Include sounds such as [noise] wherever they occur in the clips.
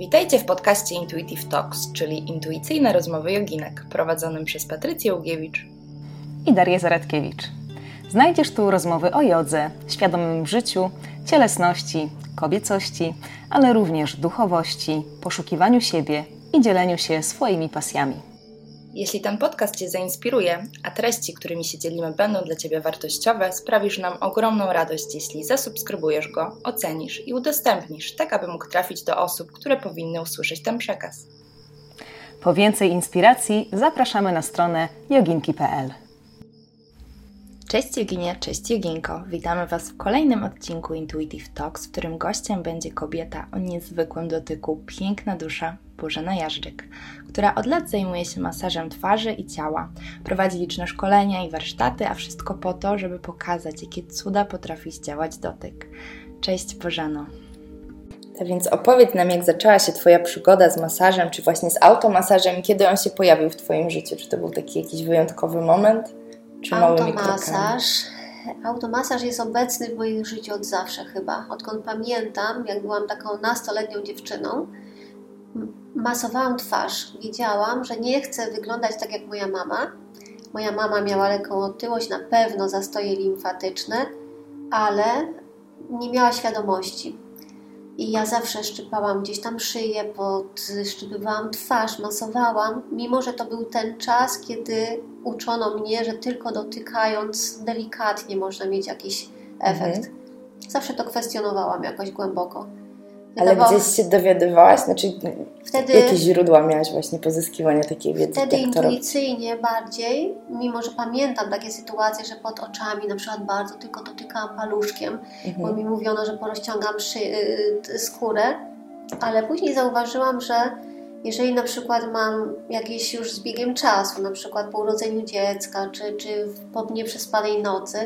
Witajcie w podcaście Intuitive Talks, czyli intuicyjne rozmowy joginek, prowadzonym przez Patrycję Ugiewicz i Darię Zaradkiewicz. Znajdziesz tu rozmowy o jodze, świadomym życiu, cielesności, kobiecości, ale również duchowości, poszukiwaniu siebie i dzieleniu się swoimi pasjami. Jeśli ten podcast Cię zainspiruje, a treści, którymi się dzielimy, będą dla Ciebie wartościowe, sprawisz nam ogromną radość, jeśli zasubskrybujesz go, ocenisz i udostępnisz, tak aby mógł trafić do osób, które powinny usłyszeć ten przekaz. Po więcej inspiracji zapraszamy na stronę joginki.pl. Cześć Joginie, cześć Joginko. Witamy Was w kolejnym odcinku Intuitive Talks, w którym gościem będzie kobieta o niezwykłym dotyku, piękna dusza, Bożena Jażdżyk, która od lat zajmuje się masażem twarzy i ciała. Prowadzi liczne szkolenia i warsztaty, a wszystko po to, żeby pokazać, jakie cuda potrafi zdziałać dotyk. Cześć Bożeno. A więc opowiedz nam, jak zaczęła się Twoja przygoda z masażem, czy właśnie z automasażem kiedy on się pojawił w Twoim życiu? Czy to był taki jakiś wyjątkowy moment? Automasaż. Automasaż jest obecny w moim życiu od zawsze chyba. Odkąd pamiętam, jak byłam taką nastoletnią dziewczyną, masowałam twarz. Wiedziałam, że nie chcę wyglądać tak jak moja mama. Moja mama miała lekką otyłość, na pewno zastoje limfatyczne, ale nie miała świadomości. I ja zawsze szczypałam gdzieś tam szyję, podszczypywałam twarz, masowałam, mimo że to był ten czas, kiedy uczono mnie, że tylko dotykając delikatnie można mieć jakiś efekt. Mhm. Zawsze to kwestionowałam jakoś głęboko. Ale gdzieś się dowiadywałaś? Znaczy, wtedy, jakie źródła miałaś właśnie pozyskiwania takiej wiedzy? Wtedy intuicyjnie bardziej, mimo że pamiętam takie sytuacje, że pod oczami na przykład bardzo tylko dotykałam paluszkiem, mhm. bo mi mówiono, że porozciągam szy, y, skórę, ale później zauważyłam, że jeżeli na przykład mam jakieś już z biegiem czasu, na przykład po urodzeniu dziecka, czy, czy po nieprzespanej nocy,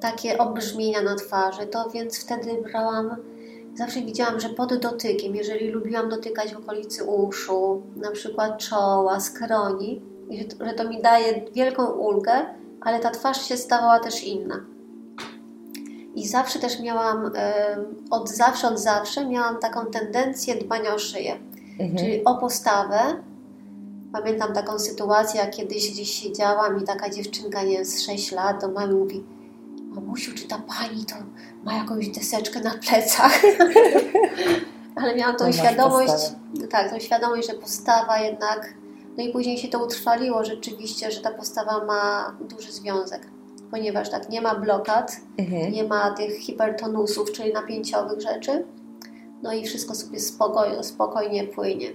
takie obrzmienia na twarzy, to więc wtedy brałam zawsze widziałam, że pod dotykiem, jeżeli lubiłam dotykać w okolicy uszu, na przykład czoła, skroni, że to mi daje wielką ulgę, ale ta twarz się stawała też inna. I zawsze też miałam, od zawsze, od zawsze miałam taką tendencję dbania o szyję, mhm. czyli o postawę. Pamiętam taką sytuację, jak kiedyś gdzieś siedziałam i taka dziewczynka, nie wiem, z 6 lat do mamy mówi mamusiu, czy ta pani to ma jakąś deseczkę na plecach? [laughs] Ale miałam tą świadomość, tak, tą świadomość, że postawa jednak, no i później się to utrwaliło rzeczywiście, że ta postawa ma duży związek, ponieważ tak, nie ma blokad, mhm. nie ma tych hipertonusów, czyli napięciowych rzeczy, no i wszystko sobie spokojnie, spokojnie płynie.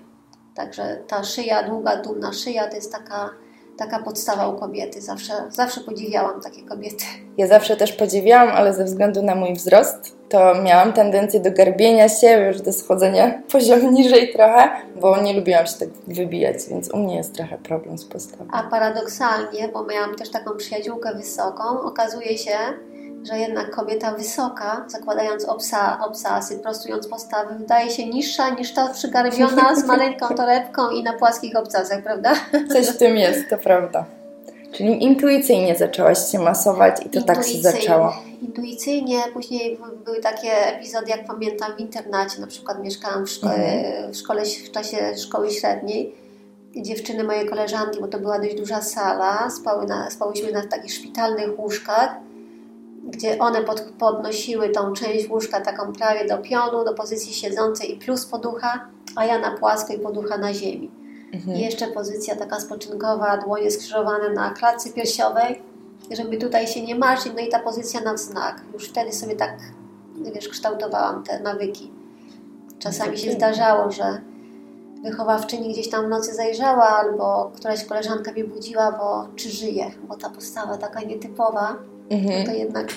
Także ta szyja, długa, dumna szyja to jest taka taka podstawa u kobiety. Zawsze, zawsze podziwiałam takie kobiety. Ja zawsze też podziwiałam, ale ze względu na mój wzrost, to miałam tendencję do garbienia się, już do schodzenia [laughs] poziom niżej trochę, bo nie lubiłam się tak wybijać, więc u mnie jest trochę problem z postawą. A paradoksalnie, bo miałam też taką przyjaciółkę wysoką, okazuje się, że jednak kobieta wysoka, zakładając obsa, obsasy, prostując postawy, wydaje się niższa niż ta przygarbiona z maleńką torebką i na płaskich obcasach, prawda? Coś w tym jest, to prawda. Czyli intuicyjnie zaczęłaś się masować i to tak się zaczęło. Intuicyjnie, później były takie epizody, jak pamiętam, w internacie, na przykład mieszkałam w szkole, mhm. w, szkole w czasie szkoły średniej. Dziewczyny, moje koleżanki, bo to była dość duża sala, spały na, spałyśmy na takich szpitalnych łóżkach gdzie one pod, podnosiły tą część łóżka taką prawie do pionu, do pozycji siedzącej i plus poducha, a ja na płasko i poducha na ziemi. Mhm. I jeszcze pozycja taka spoczynkowa, dłonie skrzyżowane na klatce piersiowej, żeby tutaj się nie martwić, no i ta pozycja na wznak. Już wtedy sobie tak, wiesz, kształtowałam te nawyki. Czasami się zdarzało, że wychowawczyni gdzieś tam w nocy zajrzała, albo któraś koleżanka mnie budziła, bo czy żyje, bo ta postawa taka nietypowa, mhm. to jednak...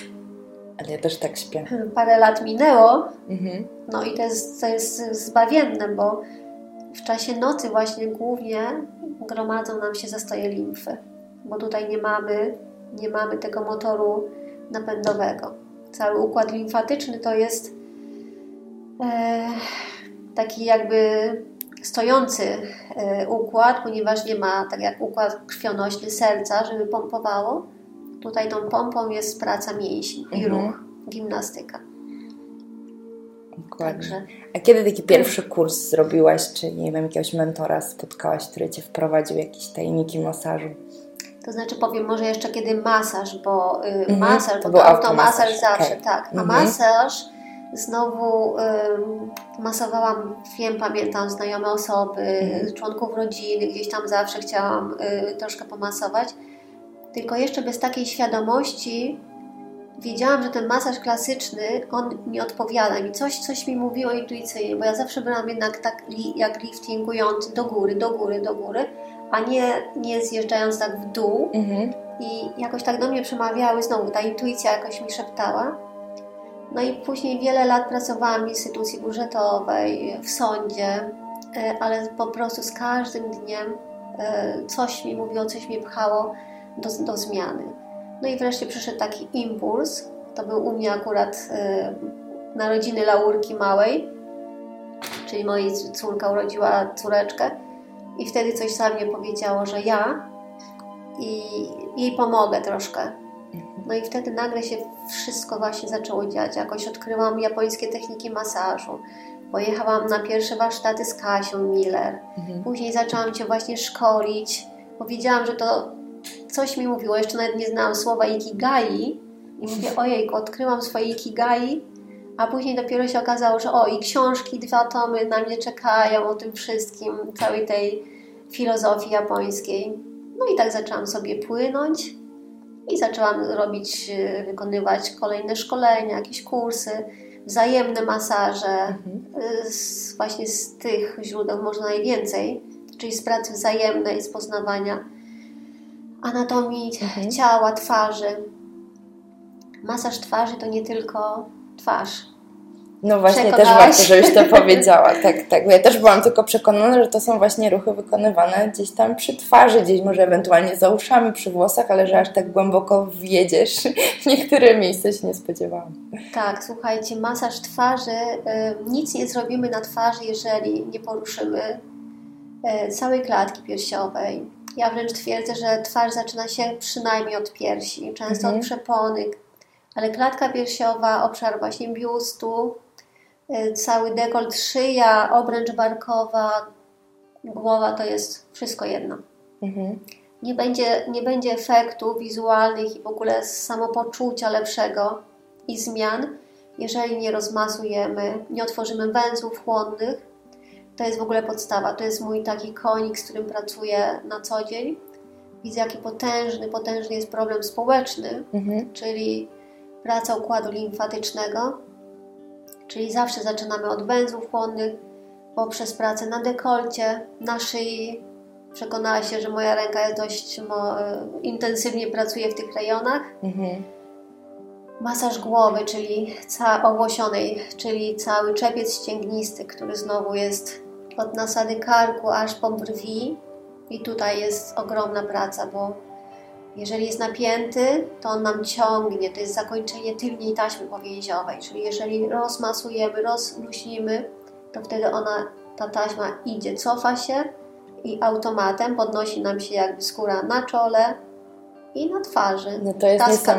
Ale ja też tak śpię. Parę lat minęło, mhm. no i to jest, to jest zbawienne, bo w czasie nocy właśnie głównie gromadzą nam się zastoje limfy, bo tutaj nie mamy, nie mamy tego motoru napędowego. Cały układ limfatyczny to jest e, taki jakby stojący e, układ, ponieważ nie ma, tak jak układ krwionośny serca, żeby pompowało, Tutaj tą pompą jest praca mięśni i mhm. ruch, gimnastyka. Dokładnie. Także... A kiedy taki pierwszy kurs zrobiłaś, czy nie wiem, jakiegoś mentora spotkałaś, który Cię wprowadził jakieś tajniki masażu? To znaczy powiem może jeszcze kiedy masaż, bo y, -hmm. masaż, to, to, to masaż zawsze, okay. tak. A -hmm. masaż znowu y, masowałam, wiem, pamiętam znajome osoby, -hmm. członków rodziny, gdzieś tam zawsze chciałam y, troszkę pomasować. Tylko jeszcze bez takiej świadomości wiedziałam, że ten masaż klasyczny, on nie odpowiada mi. Coś, coś mi mówiło intuicyjnie, bo ja zawsze byłam jednak tak jak liftingujący do góry, do góry, do góry, a nie, nie zjeżdżając tak w dół. Mhm. I jakoś tak do mnie przemawiały, znowu ta intuicja jakoś mi szeptała. No i później wiele lat pracowałam w instytucji budżetowej, w sądzie, e, ale po prostu z każdym dniem e, coś mi mówiło, coś mnie pchało do, do zmiany. No i wreszcie przyszedł taki impuls. To był u mnie akurat y, narodziny Laurki Małej, czyli mojej córka urodziła córeczkę. I wtedy coś za mnie powiedziało, że ja i jej pomogę troszkę. No i wtedy nagle się wszystko właśnie zaczęło dziać. Jakoś odkryłam japońskie techniki masażu. Pojechałam na pierwsze warsztaty z Kasią Miller. Mhm. Później zaczęłam się właśnie szkolić. Powiedziałam, że to coś mi mówiło, jeszcze nawet nie znałam słowa ikigai i mówię, [laughs] ojej, odkryłam swoje ikigai, a później dopiero się okazało, że o, i książki, dwa tomy na mnie czekają o tym wszystkim, całej tej filozofii japońskiej. No i tak zaczęłam sobie płynąć i zaczęłam robić, e, wykonywać kolejne szkolenia, jakieś kursy, wzajemne masaże. Mhm. E, z, właśnie z tych źródeł można najwięcej, czyli z pracy wzajemnej, z poznawania anatomii mhm. ciała, twarzy. Masaż twarzy to nie tylko twarz. No właśnie, też warto, żebyś to powiedziała. Tak, tak. Ja też byłam tylko przekonana, że to są właśnie ruchy wykonywane gdzieś tam przy twarzy, gdzieś może ewentualnie za uszami, przy włosach, ale że aż tak głęboko wjedziesz w [laughs] niektóre miejsca się nie spodziewałam. Tak, słuchajcie, masaż twarzy, nic nie zrobimy na twarzy, jeżeli nie poruszymy y, całej klatki piersiowej, ja wręcz twierdzę, że twarz zaczyna się przynajmniej od piersi, często mhm. od przepony, ale klatka piersiowa, obszar właśnie biustu, y, cały dekolt, szyja, obręcz barkowa, głowa to jest wszystko jedno. Mhm. Nie, będzie, nie będzie efektów wizualnych i w ogóle samopoczucia lepszego i zmian, jeżeli nie rozmasujemy, nie otworzymy węzłów chłonnych, to jest w ogóle podstawa. To jest mój taki konik, z którym pracuję na co dzień. Widzę, jaki potężny, potężny jest problem społeczny, mhm. czyli praca układu limfatycznego. Czyli zawsze zaczynamy od węzłów chłonnych, poprzez pracę na dekolcie, na szyi. Przekonała się, że moja ręka jest dość mo, intensywnie pracuje w tych rejonach. Mhm. Masaż głowy, czyli ca owłosionej, czyli cały czepiec ścięgnisty, który znowu jest od nasady karku aż po brwi. I tutaj jest ogromna praca, bo jeżeli jest napięty, to on nam ciągnie. To jest zakończenie tylnej taśmy powięziowej. Czyli jeżeli rozmasujemy, rozluźnimy, to wtedy ona, ta taśma idzie, cofa się i automatem podnosi nam się jakby skóra na czole i na twarzy. No to jest Taska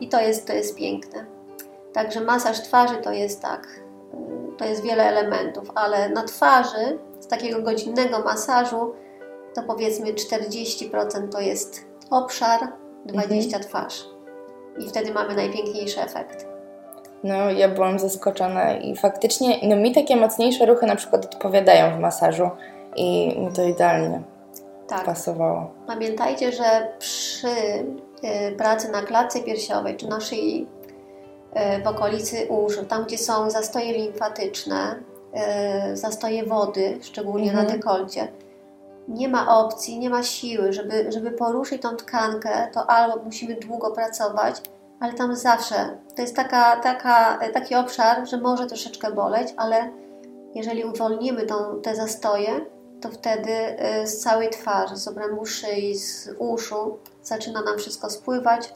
I to jest, to jest piękne. Także masaż twarzy to jest tak to jest wiele elementów, ale na twarzy z takiego godzinnego masażu to powiedzmy 40% to jest obszar, 20% mhm. twarz. I wtedy mamy najpiękniejszy efekt. No, ja byłam zaskoczona i faktycznie, no mi takie mocniejsze ruchy na przykład odpowiadają w masażu i mi to idealnie tak. pasowało. Pamiętajcie, że przy y, pracy na klatce piersiowej czy na szyi w okolicy uszu, tam gdzie są zastoje limfatyczne, e, zastoje wody, szczególnie mhm. na dekolcie, nie ma opcji, nie ma siły, żeby, żeby poruszyć tą tkankę, to albo musimy długo pracować, ale tam zawsze to jest taka, taka, taki obszar, że może troszeczkę boleć, ale jeżeli uwolnimy tą, te zastoje, to wtedy e, z całej twarzy, z obrębu szyi, z uszu zaczyna nam wszystko spływać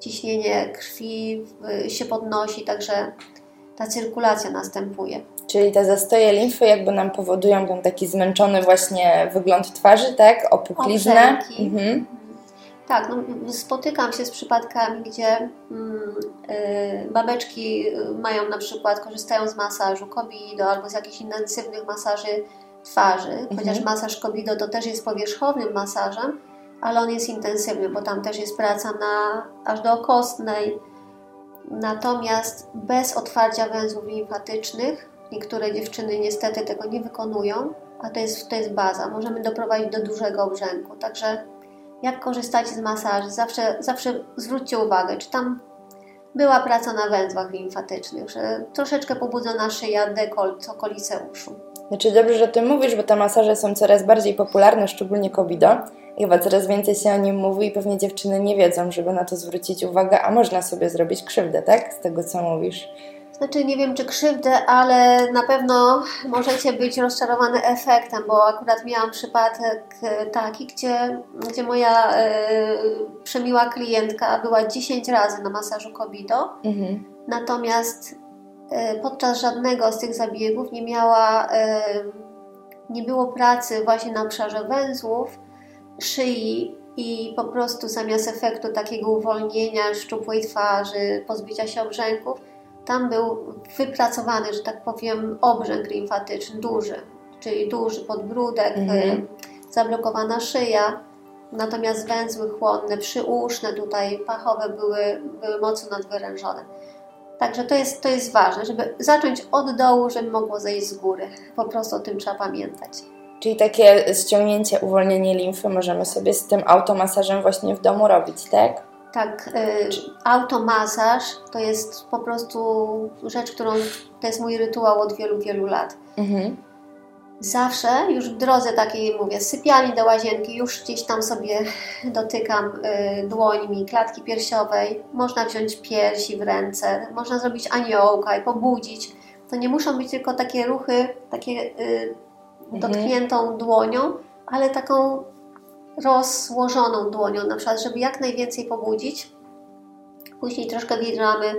ciśnienie krwi się podnosi, także ta cyrkulacja następuje. Czyli te zastoje limfy jakby nam powodują ten taki zmęczony właśnie wygląd twarzy, tak? Opuchlizna. Mhm. Tak, no, spotykam się z przypadkami, gdzie mm, y, babeczki mają na przykład, korzystają z masażu kobido albo z jakichś intensywnych masaży twarzy, mhm. chociaż masaż kobido to też jest powierzchownym masażem, ale on jest intensywny, bo tam też jest praca na, aż do kostnej. Natomiast bez otwarcia węzłów limfatycznych niektóre dziewczyny niestety tego nie wykonują, a to jest, to jest baza. Możemy doprowadzić do dużego obrzęku. Także jak korzystacie z masaży, zawsze, zawsze zwróćcie uwagę, czy tam była praca na węzłach limfatycznych, że troszeczkę pobudzona szyja, dekolt, okolice uszu. Znaczy dobrze, że Ty mówisz, bo te masaże są coraz bardziej popularne, szczególnie kobido. I chyba coraz więcej się o nim mówi i pewnie dziewczyny nie wiedzą, żeby na to zwrócić uwagę, a można sobie zrobić krzywdę, tak? Z tego, co mówisz. Znaczy nie wiem czy krzywdę, ale na pewno możecie być rozczarowane efektem, bo akurat miałam przypadek e, taki, gdzie, gdzie moja e, przemiła klientka była 10 razy na masażu Kobido, mhm. natomiast podczas żadnego z tych zabiegów nie miała, e, nie było pracy właśnie na obszarze węzłów, szyi i po prostu zamiast efektu takiego uwolnienia szczupłej twarzy, pozbycia się obrzęków, tam był wypracowany, że tak powiem, obrzęk limfatyczny duży, czyli duży podbródek, mhm. zablokowana szyja, natomiast węzły chłonne, przyuszne, tutaj pachowe były, były mocno nadwyrężone. Także to jest, to jest ważne, żeby zacząć od dołu, żeby mogło zejść z góry. Po prostu o tym trzeba pamiętać. Czyli takie ściągnięcie, uwolnienie limfy możemy sobie z tym automasażem właśnie w domu robić, tak? Tak, y, automasaż to jest po prostu rzecz, którą to jest mój rytuał od wielu, wielu lat. Mhm. Zawsze już w drodze takiej mówię, sypialni do łazienki, już gdzieś tam sobie [laughs] dotykam y, dłońmi klatki piersiowej. Można wziąć piersi w ręce, można zrobić aniołka i pobudzić. To nie muszą być tylko takie ruchy, takie y, mhm. dotkniętą dłonią, ale taką rozłożoną dłonią, na przykład, żeby jak najwięcej pobudzić. Później troszkę wjeżdżamy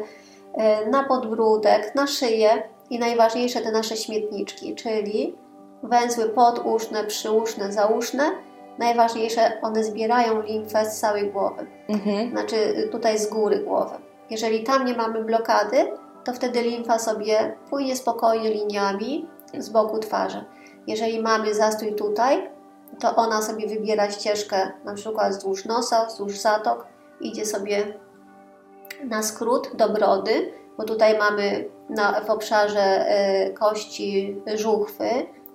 e, na podbródek, na szyję i najważniejsze te nasze śmietniczki, czyli węzły poduszne, przyuszne, zauszne. Najważniejsze, one zbierają limfę z całej głowy, mhm. znaczy tutaj z góry głowy. Jeżeli tam nie mamy blokady, to wtedy limfa sobie płynie spokojnie liniami z boku twarzy. Jeżeli mamy zastój tutaj, to ona sobie wybiera ścieżkę na przykład wzdłuż nosa, wzdłuż zatok, idzie sobie na skrót do brody, bo tutaj mamy na, w obszarze y, kości żuchwy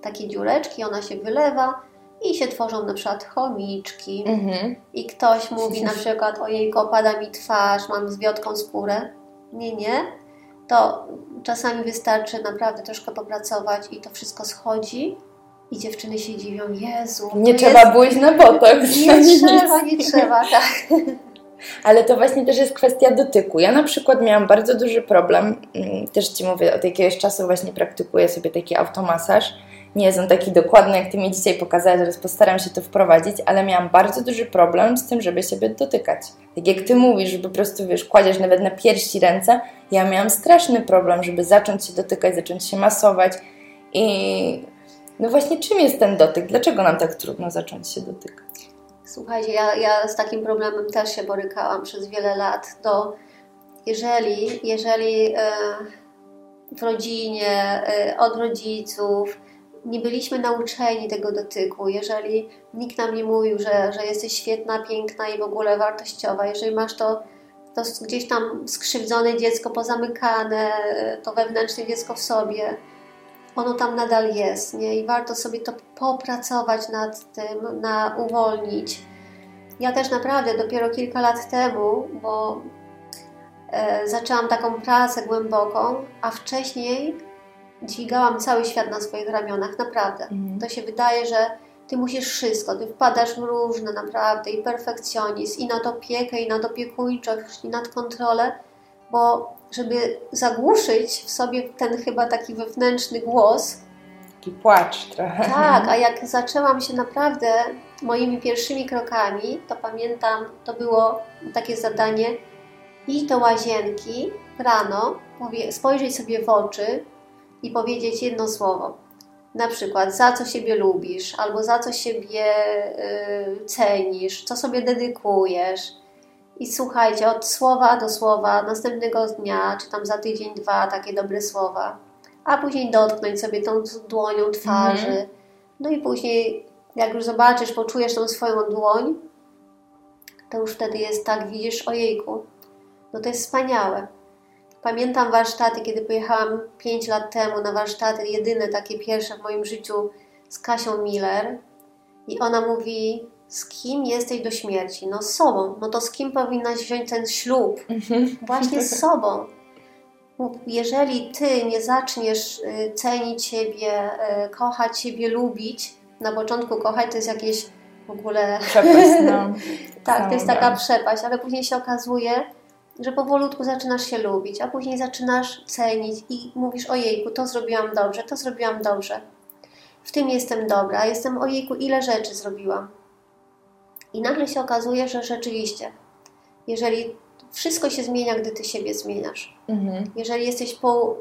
takie dziureczki, ona się wylewa i się tworzą na przykład chomiczki mhm. i ktoś mówi na przykład ojej, opada mi twarz, mam zwiotką skórę. Nie, nie. To czasami wystarczy naprawdę troszkę popracować i to wszystko schodzi i dziewczyny się dziwią, Jezu. Nie trzeba jest... na botoks. Nie trzeba, nie trzeba, tak. [laughs] Ale to właśnie też jest kwestia dotyku. Ja na przykład miałam bardzo duży problem, mm, też Ci mówię, od jakiegoś czasu właśnie praktykuję sobie taki automasaż. Nie on taki dokładny, jak Ty mi dzisiaj pokazałeś, teraz postaram się to wprowadzić, ale miałam bardzo duży problem z tym, żeby siebie dotykać. Tak jak Ty mówisz, że po prostu, wiesz, kładziesz nawet na piersi ręce, ja miałam straszny problem, żeby zacząć się dotykać, zacząć się masować i no właśnie, czym jest ten dotyk? Dlaczego nam tak trudno zacząć się dotykać? Słuchajcie, ja, ja z takim problemem też się borykałam przez wiele lat. To jeżeli, jeżeli e, w rodzinie, e, od rodziców nie byliśmy nauczeni tego dotyku, jeżeli nikt nam nie mówił, że, że jesteś świetna, piękna i w ogóle wartościowa, jeżeli masz to, to gdzieś tam skrzywdzone dziecko pozamykane, to wewnętrzne dziecko w sobie, ono tam nadal jest, nie? I warto sobie to popracować nad tym, na uwolnić. Ja też naprawdę dopiero kilka lat temu, bo e, zaczęłam taką pracę głęboką, a wcześniej dźwigałam cały świat na swoich ramionach, naprawdę. Mhm. To się wydaje, że ty musisz wszystko, ty wpadasz w różne naprawdę i perfekcjonizm, i nad opiekę, i nad opiekuńczość, i nad kontrolę, bo żeby zagłuszyć w sobie ten chyba taki wewnętrzny głos. Taki płacz trochę. Tak, a jak zaczęłam się naprawdę moimi pierwszymi krokami, to pamiętam, to było takie zadanie iść do łazienki rano, spojrzeć sobie w oczy i powiedzieć jedno słowo. na przykład za co siebie lubisz, albo za co siebie y, cenisz, co sobie dedykujesz. I słuchajcie, od słowa do słowa, następnego dnia, czy tam za tydzień, dwa, takie dobre słowa, a później dotknąć sobie tą dłonią twarzy. Mhm. No i później, jak już zobaczysz, poczujesz tą swoją dłoń, to już wtedy jest tak, widzisz, ojejku, no to jest wspaniałe. Pamiętam warsztaty, kiedy pojechałam 5 lat temu na warsztaty, jedyne takie pierwsze w moim życiu z Kasią Miller. I ona mówi, z kim jesteś do śmierci? No z sobą. No to z kim powinnaś wziąć ten ślub? Mhm. Właśnie z sobą. Jeżeli ty nie zaczniesz y, cenić siebie, y, kochać siebie, lubić, na początku kochać to jest jakieś w ogóle... Przepaść, no. [laughs] tak, to jest taka przepaść, ale później się okazuje, że powolutku zaczynasz się lubić, a później zaczynasz cenić i mówisz ojejku, to zrobiłam dobrze, to zrobiłam dobrze. W tym jestem dobra, jestem ojejku, ile rzeczy zrobiłam. I nagle się okazuje, że rzeczywiście, jeżeli wszystko się zmienia, gdy ty siebie zmieniasz, mhm. jeżeli jesteś po,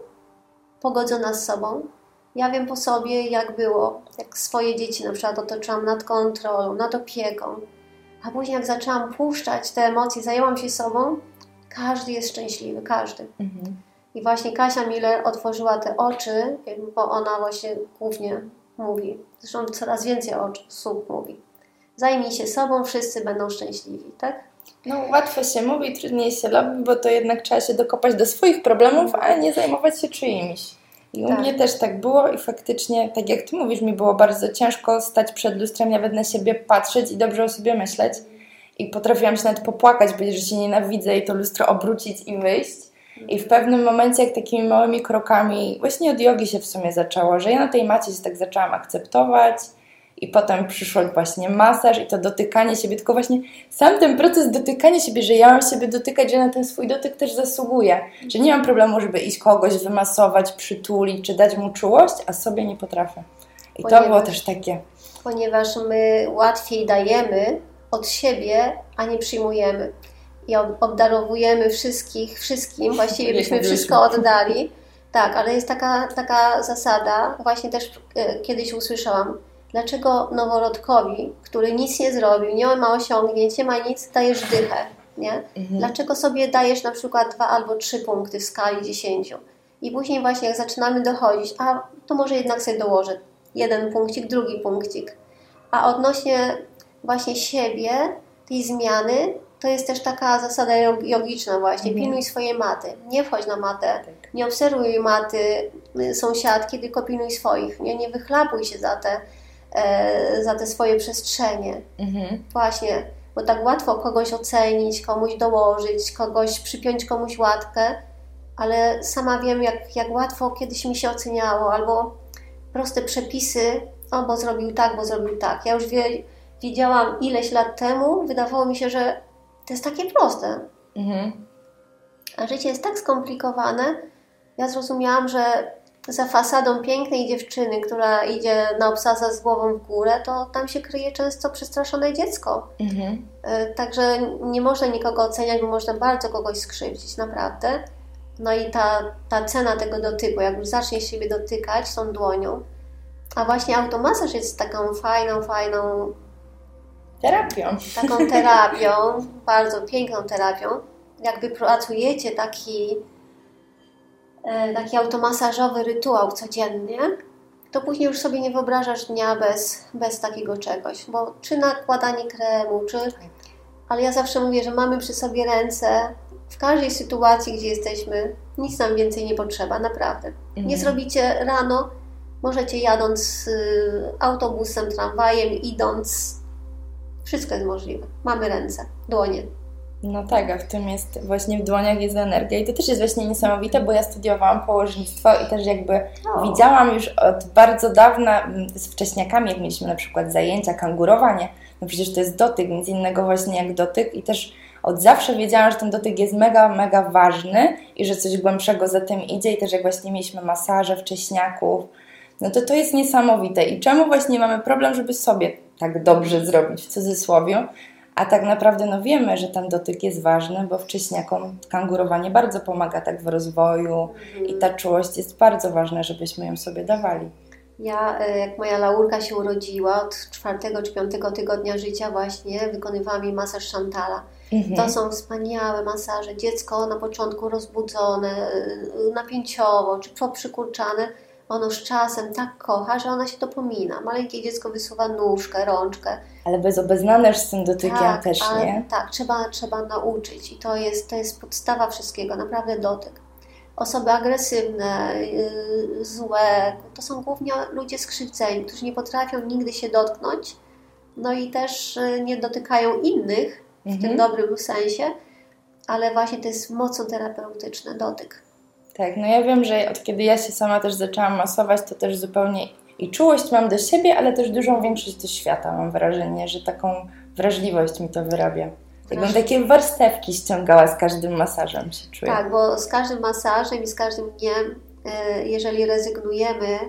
pogodzona z sobą, ja wiem po sobie, jak było, jak swoje dzieci na przykład otoczyłam nad kontrolą, nad opieką, a później jak zaczęłam puszczać te emocje, zajęłam się sobą, każdy jest szczęśliwy, każdy. Mhm. I właśnie Kasia Miller otworzyła te oczy, bo ona właśnie głównie mówi, zresztą coraz więcej osób mówi. Zajmij się sobą, wszyscy będą szczęśliwi, tak? No łatwo się mówi, trudniej się robi, bo to jednak trzeba się dokopać do swoich problemów, a nie zajmować się czyimiś. I u tak. mnie też tak było i faktycznie, tak jak Ty mówisz, mi było bardzo ciężko stać przed lustrem, nawet na siebie patrzeć i dobrze o sobie myśleć i potrafiłam się nawet popłakać, powiedzieć, że się nienawidzę i to lustro obrócić i wyjść. I w pewnym momencie, jak takimi małymi krokami, właśnie od jogi się w sumie zaczęło, że ja na tej macie się tak zaczęłam akceptować i potem przyszło właśnie masaż i to dotykanie siebie, tylko właśnie sam ten proces dotykania siebie, że ja mam siebie dotykać, że na ten swój dotyk też zasługuję, że nie mam problemu, żeby iść kogoś wymasować, przytulić czy dać mu czułość, a sobie nie potrafię. I ponieważ, to było też takie. Ponieważ my łatwiej dajemy, od siebie, a nie przyjmujemy. I obdarowujemy wszystkich, wszystkim, [laughs] właściwie byśmy wszystko oddali. Tak, ale jest taka, taka zasada, właśnie też e, kiedyś usłyszałam, dlaczego noworodkowi, który nic nie zrobił, nie ma osiągnięć, nie ma nic, dajesz dychę, nie? Mhm. Dlaczego sobie dajesz na przykład dwa albo trzy punkty w skali dziesięciu? I później właśnie jak zaczynamy dochodzić, a to może jednak sobie dołożę jeden punkcik, drugi punkcik. A odnośnie właśnie siebie, tej zmiany, to jest też taka zasada jogiczna właśnie. Mhm. Pilnuj swoje maty. Nie wchodź na matę. Tak. Nie obserwuj maty y, sąsiadki, tylko pilnuj swoich. Nie, nie wychlapuj się za te, e, za te swoje przestrzenie. Mhm. Właśnie, bo tak łatwo kogoś ocenić, komuś dołożyć, kogoś przypiąć komuś łatkę, ale sama wiem, jak, jak łatwo kiedyś mi się oceniało, albo proste przepisy, o, bo zrobił tak, bo zrobił tak. Ja już wie, wiedziałam ileś lat temu, wydawało mi się, że to jest takie proste. Mhm. A życie jest tak skomplikowane. Ja zrozumiałam, że za fasadą pięknej dziewczyny, która idzie na obsasa z głową w górę, to tam się kryje często przestraszone dziecko. Mhm. E, także nie można nikogo oceniać, bo można bardzo kogoś skrzywdzić, naprawdę. No i ta, ta cena tego dotyku, jak już zaczniesz siebie dotykać tą dłonią, a właśnie automasaż jest taką fajną, fajną Terapią. Taką terapią, bardzo piękną terapią. Jakby pracujecie taki, e, taki automasażowy rytuał codziennie, to później już sobie nie wyobrażasz dnia bez, bez takiego czegoś. Bo czy nakładanie kremu, czy... Ale ja zawsze mówię, że mamy przy sobie ręce w każdej sytuacji, gdzie jesteśmy, nic nam więcej nie potrzeba, naprawdę. Mhm. Nie zrobicie rano, możecie jadąc y, autobusem, tramwajem, idąc wszystko jest możliwe. Mamy ręce, dłonie. No tak, a w tym jest właśnie w dłoniach jest energia i to też jest właśnie niesamowite, bo ja studiowałam położnictwo i też jakby o. widziałam już od bardzo dawna mm, z wcześniakami, jak mieliśmy na przykład zajęcia, kangurowanie, no przecież to jest dotyk, nic innego właśnie jak dotyk i też od zawsze wiedziałam, że ten dotyk jest mega, mega ważny i że coś głębszego za tym idzie i też jak właśnie mieliśmy masaże wcześniaków, no to to jest niesamowite. I czemu właśnie mamy problem, żeby sobie tak dobrze zrobić w cudzysłowie, a tak naprawdę no wiemy, że ten dotyk jest ważny, bo wcześniakom kangurowanie bardzo pomaga tak w rozwoju i ta czułość jest bardzo ważna, żebyśmy ją sobie dawali. Ja, e, jak moja Laurka się urodziła, od czwartego czy piątego tygodnia życia właśnie wykonywałam jej masaż Chantala. Mhm. To są wspaniałe masaże. Dziecko na początku rozbudzone, e, napięciowo czy poprzykurczane, ono z czasem tak kocha, że ona się dopomina. Maleńkie dziecko wysuwa nóżkę, rączkę. Ale bez obeznane z tym dotykiem tak, też, nie? Tak, trzeba, trzeba nauczyć i to jest, to jest podstawa wszystkiego, naprawdę dotyk. Osoby agresywne, yy, złe, to są głównie ludzie skrzywdzeni, którzy nie potrafią nigdy się dotknąć, no i też yy, nie dotykają innych w mhm. tym dobrym sensie, ale właśnie to jest mocno terapeutyczny dotyk. Tak, no ja wiem, że od kiedy ja się sama też zaczęłam masować, to też zupełnie i czułość mam do siebie, ale też dużą większość do świata. Mam wrażenie, że taką wrażliwość mi to wyrabia. Jakbym takie warstewki ściągała z każdym masażem się czuję. Tak, bo z każdym masażem i z każdym dniem, e, jeżeli rezygnujemy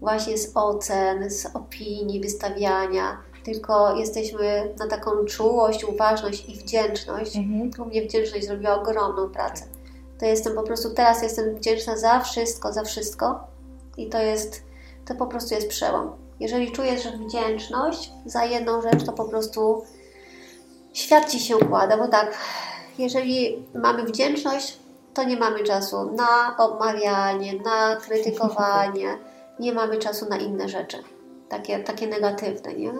właśnie z ocen, z opinii, wystawiania, tylko jesteśmy na taką czułość, uważność i wdzięczność. Mhm. U mnie wdzięczność zrobiła ogromną pracę. To jestem po prostu, teraz jestem wdzięczna za wszystko, za wszystko i to jest, to po prostu jest przełom. Jeżeli czujesz wdzięczność za jedną rzecz, to po prostu świat ci się układa, bo tak, jeżeli mamy wdzięczność, to nie mamy czasu na obmawianie, na krytykowanie, nie mamy czasu na inne rzeczy, takie, takie negatywne, nie?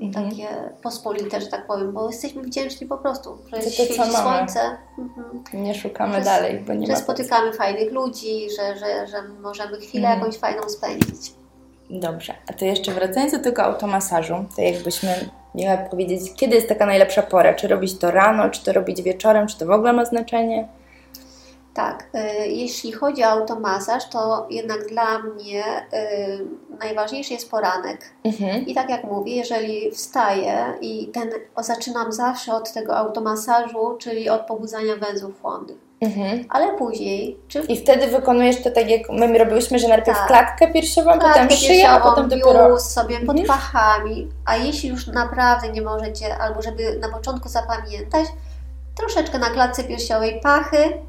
Mhm. Takie pospolite, że tak powiem, bo jesteśmy wdzięczni po prostu, że jest świeci słońce. Mhm. Nie szukamy że, dalej, bo nie że spotykamy fajnych ludzi, że, że, że możemy chwilę mhm. jakąś fajną spędzić. Dobrze, a to jeszcze wracając do tego automasażu, to jakbyśmy miały powiedzieć, kiedy jest taka najlepsza pora? Czy robić to rano, czy to robić wieczorem, czy to w ogóle ma znaczenie? Tak, y, jeśli chodzi o automasaż, to jednak dla mnie y, najważniejszy jest poranek. Mhm. I tak jak mówię, jeżeli wstaję i ten, zaczynam zawsze od tego automasażu, czyli od pobudzania węzłów chłonnych. Mhm. Ale później. Czy... I wtedy wykonujesz to tak, jak my robiłyśmy, że najpierw tak. klatkę piersiową, klatkę potem szyję, a potem dopiero. sobie pod mhm. pachami. A jeśli już naprawdę nie możecie, albo żeby na początku zapamiętać, troszeczkę na klatce piersiowej pachy,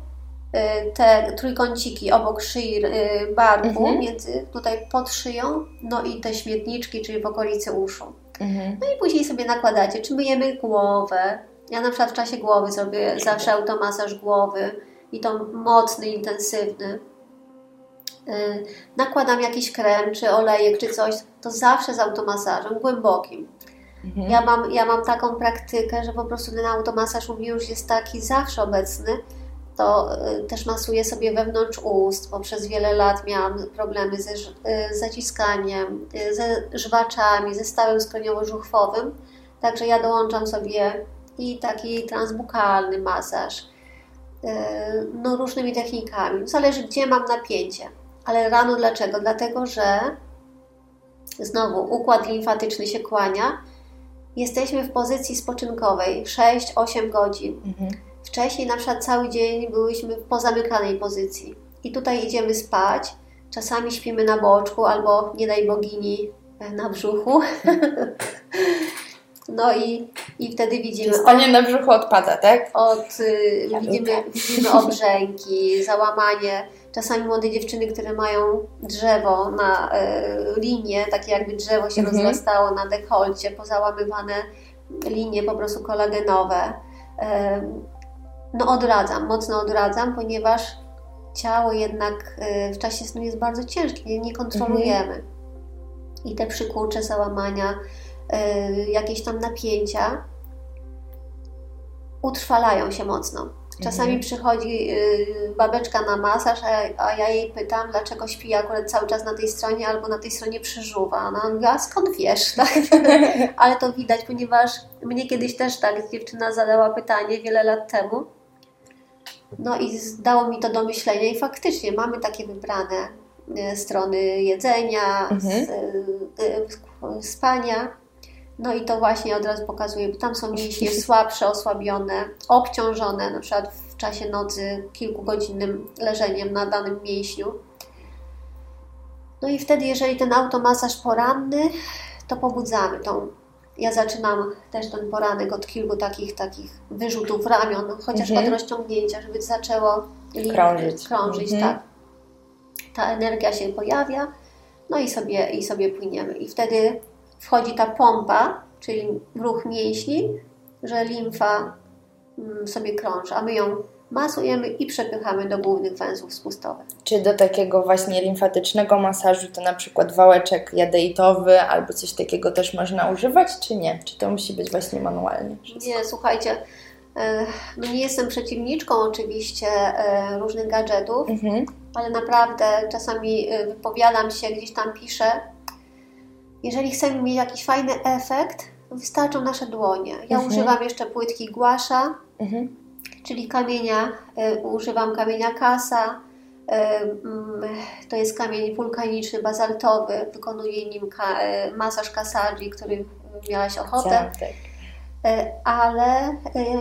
te trójkąciki obok szyi y, barku, mhm. między tutaj pod szyją, no i te śmietniczki, czyli w okolicy uszu. Mhm. No i później sobie nakładacie, czy myjemy głowę, ja na przykład w czasie głowy zrobię zawsze automasaż głowy i to mocny, intensywny. Y, nakładam jakiś krem, czy olejek, czy coś, to zawsze z automasażem głębokim. Mhm. Ja, mam, ja mam taką praktykę, że po prostu ten automasaż u mnie już jest taki zawsze obecny, to y, też masuję sobie wewnątrz ust, bo przez wiele lat miałam problemy ze y, zaciskaniem, ze żwaczami, ze stawem skroniowo-żuchwowym. Także ja dołączam sobie i taki transbukalny masaż. No, różnymi technikami. Zależy, gdzie mam napięcie. Ale rano dlaczego? Dlatego, że znowu układ limfatyczny się kłania. Jesteśmy w pozycji spoczynkowej 6-8 godzin. Mhm. Wcześniej na przykład cały dzień byliśmy w pozamykanej pozycji. I tutaj idziemy spać. Czasami śpimy na boczku albo, nie daj bogini, na brzuchu. [laughs] No i, i wtedy widzimy... Spanie na brzuchu odpada, tak? Od, y, widzimy, widzimy obrzęki, załamanie. Czasami młode dziewczyny, które mają drzewo na y, linie, takie jakby drzewo się mhm. rozrastało na dekolcie, pozałamywane linie po prostu kolagenowe. Y, no odradzam, mocno odradzam, ponieważ ciało jednak y, w czasie snu jest bardzo ciężkie, nie kontrolujemy. Mhm. I te przykurcze, załamania, Y, jakieś tam napięcia utrwalają się mocno. Czasami mhm. przychodzi y, babeczka na masaż, a, ja jej pytam, dlaczego śpi akurat cały czas na tej stronie albo na tej stronie przyżuwa. Ona mówi, a skąd wiesz? [laughs] Tak? Ale to widać, ponieważ mnie kiedyś też tak dziewczyna zadała pytanie wiele lat temu. No i dało mi to do myślenia i faktycznie mamy takie wybrane y, strony jedzenia, mhm. spania no i to właśnie od razu pokazuje, bo tam są mięśnie słabsze, osłabione, obciążone, na przykład w czasie nocy kilkugodzinnym leżeniem na danym mięśniu. No i wtedy, jeżeli ten automasaż poranny, to pobudzamy tą. Ja zaczynam też ten poranek od kilku takich takich wyrzutów ramion, chociaż mhm. od rozciągnięcia, żeby zaczęło krążyć. krążyć mhm. tak. Ta energia się pojawia no i sobie, i sobie płyniemy. I wtedy wchodzi ta pompa, czyli ruch mięśni, że limfa mm, sobie krąży, a my ją masujemy i przepychamy do głównych węzłów spustowych. Czy do takiego właśnie limfatycznego masażu to na przykład wałeczek jadeitowy albo coś takiego też można używać, czy nie? Czy to musi być właśnie manualnie? Nie, słuchajcie, e, no nie jestem przeciwniczką oczywiście e, różnych gadżetów, Mhm. ale naprawdę czasami e, wypowiadam się, gdzieś tam piszę. Jeżeli chcemy mieć jakiś fajny efekt, wystarczą nasze dłonie. Ja Mhm. używam jeszcze płytki głasza, Mhm. Czyli kamienia, e, używam kamienia kasa. e, mm, To jest kamień wulkaniczny, bazaltowy. Wykonuję nim e, masaż kasadzi, który miałaś ochotę. Tak, tak. Ale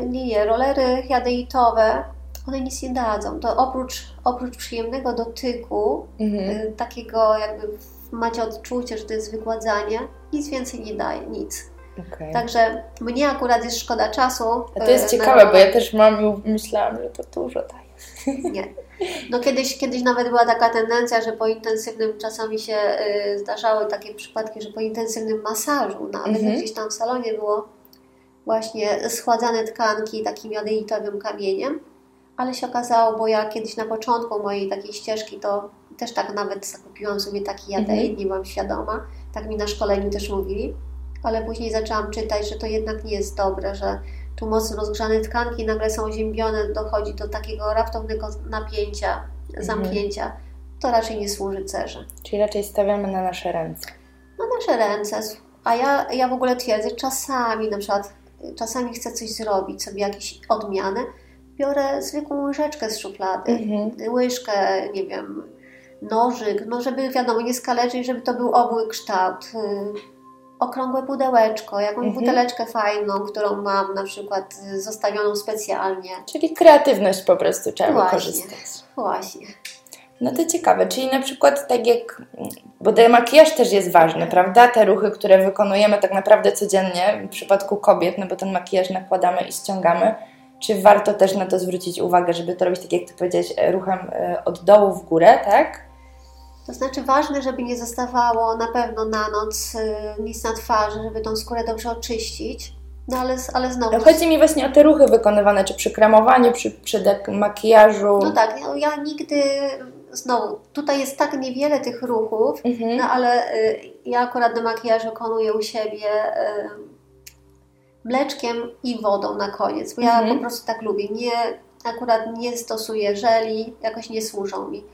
nie, nie, rolery jadeitowe, one nic nie dadzą. To oprócz, oprócz przyjemnego dotyku, Mhm. takiego jakby macie odczucie, że to jest wygładzanie, nic więcej nie daje, nic. Okej. Także mnie akurat jest szkoda czasu. A to jest e, ciekawe, bo ja też mam i myślałam, że to dużo daje. [laughs] Nie. No kiedyś, kiedyś nawet była taka tendencja, że po intensywnym, czasami się y, zdarzały takie przypadki, że po intensywnym masażu, nawet Mhm. gdzieś tam w salonie było właśnie schładzane tkanki takim jadeitowym kamieniem, ale się okazało, bo ja kiedyś na początku mojej takiej ścieżki to też tak nawet zakupiłam sobie taki jadeit, Mhm. nie byłam świadoma, tak mi na szkoleniu też mówili, ale później zaczęłam czytać, że to jednak nie jest dobre, że tu mocno rozgrzane tkanki nagle są ziębione, dochodzi do takiego raptownego napięcia, zamknięcia. To raczej nie służy cerze. Czyli raczej stawiamy na nasze ręce. Na nasze ręce. A ja, ja w ogóle twierdzę, czasami na przykład, czasami chcę coś zrobić, sobie jakieś odmiany, biorę zwykłą łyżeczkę z szuflady, Mhm. łyżkę, nie wiem, nożyk, no żeby wiadomo, nie skaleczyć, żeby to był obły kształt, y, okrągłe pudełeczko, jakąś Mhm. buteleczkę fajną, którą mam na przykład y, zostawioną specjalnie. Czyli kreatywność po prostu trzeba Właśnie. wykorzystać. Właśnie. No to ciekawe, czyli na przykład tak jak, bo demakijaż też jest ważny, prawda? Te ruchy, które wykonujemy tak naprawdę codziennie w przypadku kobiet, no bo ten makijaż nakładamy i ściągamy. Czy warto też na to zwrócić uwagę, żeby to robić tak jak Ty powiedziałeś, e, ruchem e, od dołu w górę, tak? To znaczy ważne, żeby nie zostawało na pewno na noc y, nic na twarzy, żeby tą skórę dobrze oczyścić. No ale, ale znowu. No chodzi mi właśnie o te ruchy wykonywane, czy przy kremowaniu, przy, przy dek- makijażu. No tak, no ja nigdy. Znowu, tutaj jest tak niewiele tych ruchów, Mhm. no ale y, ja akurat do makijażu wykonuję u siebie y, mleczkiem i wodą na koniec, bo ja Mhm. po prostu tak lubię. Nie, akurat nie stosuję żeli, jakoś nie służą mi.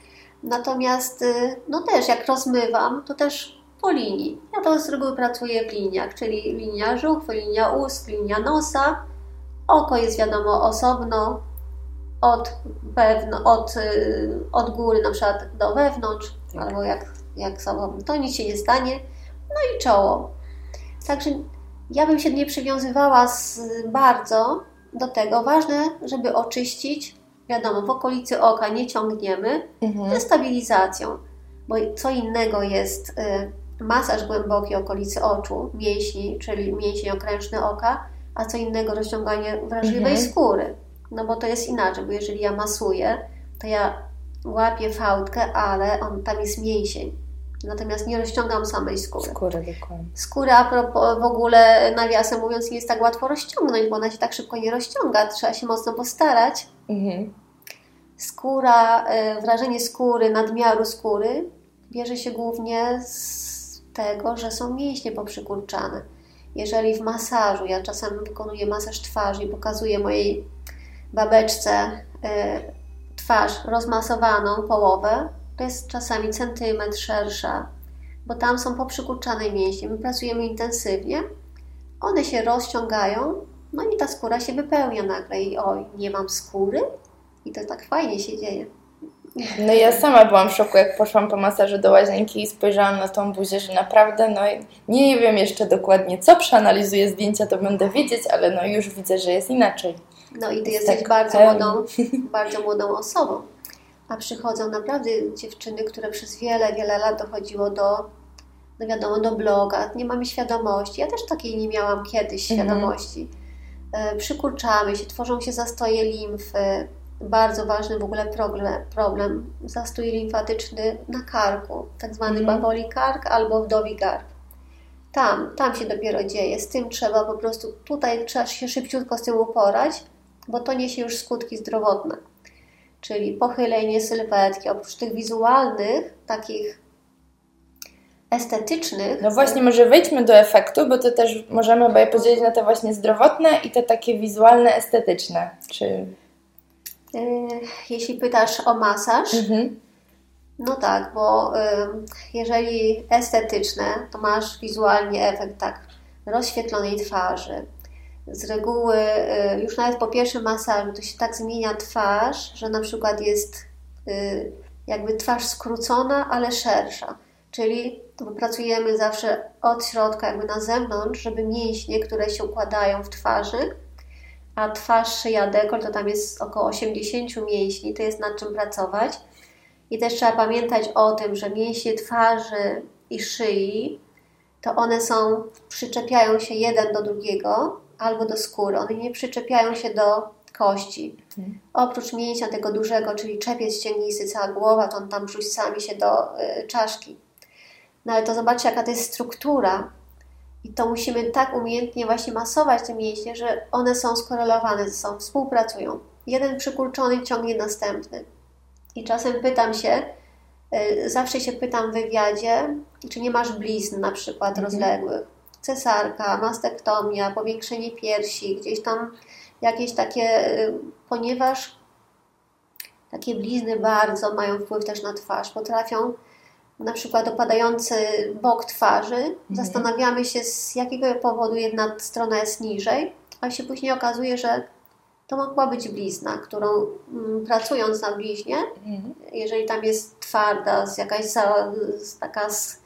Natomiast, y, no też jak rozmywam, to też po linii. Ja to z reguły pracuję w liniach, czyli linia żuchwy, linia ust, linia nosa. Oko jest wiadomo osobno, od, wewn- od, y, od góry na przykład do wewnątrz, Tak. albo jak, jak sobą, to nic się nie stanie. No i czoło. Także ja bym się nie przywiązywała z, bardzo do tego. Ważne, żeby oczyścić, wiadomo, w okolicy oka nie ciągniemy, Mhm. ze stabilizacją, bo co innego jest y, masaż głęboki okolicy oczu, mięśni, czyli mięsień okrężny oka, a co innego rozciąganie wrażliwej Mhm. skóry. No bo to jest inaczej, bo jeżeli ja masuję, to ja łapię fałdkę, ale on, tam jest mięsień. Natomiast nie rozciągam samej skóry. Skórę dokładnie. Skóra a propos, w ogóle, nawiasem mówiąc, nie jest tak łatwo rozciągnąć, bo ona się tak szybko nie rozciąga. Trzeba się mocno postarać. Mhm. Skóra, e, wrażenie skóry, nadmiaru skóry bierze się głównie z tego, że są mięśnie poprzykurczane. Jeżeli w masażu, ja czasem wykonuję masaż twarzy i pokazuję mojej babeczce e, twarz rozmasowaną, połowę, to jest czasami centymetr szersza, bo tam są poprzykurczane mięśnie. My pracujemy intensywnie, one się rozciągają, no i ta skóra się wypełnia nagle i oj, nie mam skóry? I to tak fajnie się dzieje. No ja sama byłam w szoku, jak poszłam po masażu do łazienki i spojrzałam na tą buzię, że naprawdę, no nie wiem jeszcze dokładnie, co przeanalizuję zdjęcia, to będę wiedzieć, ale no już widzę, że jest inaczej. No i ty Jest jesteś tak bardzo młodą, [laughs] bardzo młodą osobą. A przychodzą naprawdę dziewczyny, które przez wiele, wiele lat dochodziło do, no wiadomo, do bloga. Nie mamy świadomości. Ja też takiej nie miałam kiedyś Mhm. świadomości. Przykurczamy się, tworzą się zastoje limfy, bardzo ważny w ogóle problem, problem zastój limfatyczny na karku, tak zwany mm. baboli kark albo wdowi garb. Tam, tam się dopiero dzieje. Z tym trzeba po prostu, tutaj trzeba się szybciutko z tym uporać, bo to niesie już skutki zdrowotne. Czyli pochylenie sylwetki, oprócz tych wizualnych, takich estetycznych. No właśnie, może wejdźmy do efektu, bo to też możemy obaj podzielić na te właśnie zdrowotne i te takie wizualne, estetyczne. Czy... Yy, jeśli pytasz o masaż, mhm. no tak, bo jeżeli estetyczne, to masz wizualnie efekt tak rozświetlonej twarzy. Z reguły, yy, już nawet po pierwszym masażu, to się tak zmienia twarz, że na przykład jest jakby twarz skrócona, ale szersza. Czyli pracujemy zawsze od środka, jakby na zewnątrz, żeby mięśnie, które się układają w twarzy, a twarz, szyja, dekolt, to tam jest około 80 mięśni, to jest nad czym pracować. I też trzeba pamiętać o tym, że mięśnie twarzy i szyi, to one są, przyczepiają się jeden do drugiego albo do skóry. One nie przyczepiają się do kości. Mhm. Oprócz mięśnia tego dużego, czyli czepiec ścięgnisty, cała głowa, to on tam sami się do y, czaszki. No ale to zobaczcie, jaka to jest struktura. I to musimy tak umiejętnie właśnie masować te mięśnie, że one są skorelowane ze sobą, współpracują. Jeden przykurczony ciągnie następny. I czasem pytam się, y, zawsze się pytam w wywiadzie, czy nie masz blizn na przykład mhm. rozległych. Cesarka, mastektomia, powiększenie piersi, gdzieś tam jakieś takie, y, ponieważ takie blizny bardzo mają wpływ też na twarz, potrafią na przykład opadający bok twarzy, mhm. zastanawiamy się z jakiego powodu jedna strona jest niżej, a się później okazuje, że to mogła być blizna, którą mm, pracując na bliźnie, mhm. jeżeli tam jest twarda, z jakaś za, z, taka z,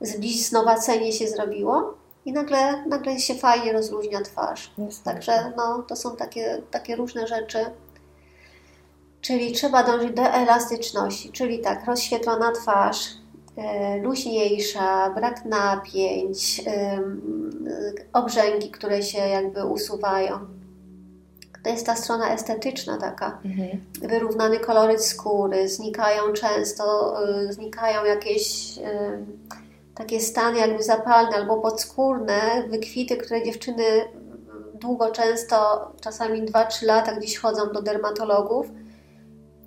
zbliznowacenie się zrobiło i nagle, nagle się fajnie rozluźnia twarz. Także no, to są takie, takie różne rzeczy. Czyli trzeba dążyć do elastyczności, czyli tak, rozświetlona twarz, luźniejsza, brak napięć, obrzęki, które się jakby usuwają. To jest ta strona estetyczna taka. Mhm. Wyrównany koloryt skóry, znikają często, y, znikają jakieś takie stany jakby zapalne albo podskórne, wykwity, które dziewczyny długo, często, czasami 2-3 lata gdzieś chodzą do dermatologów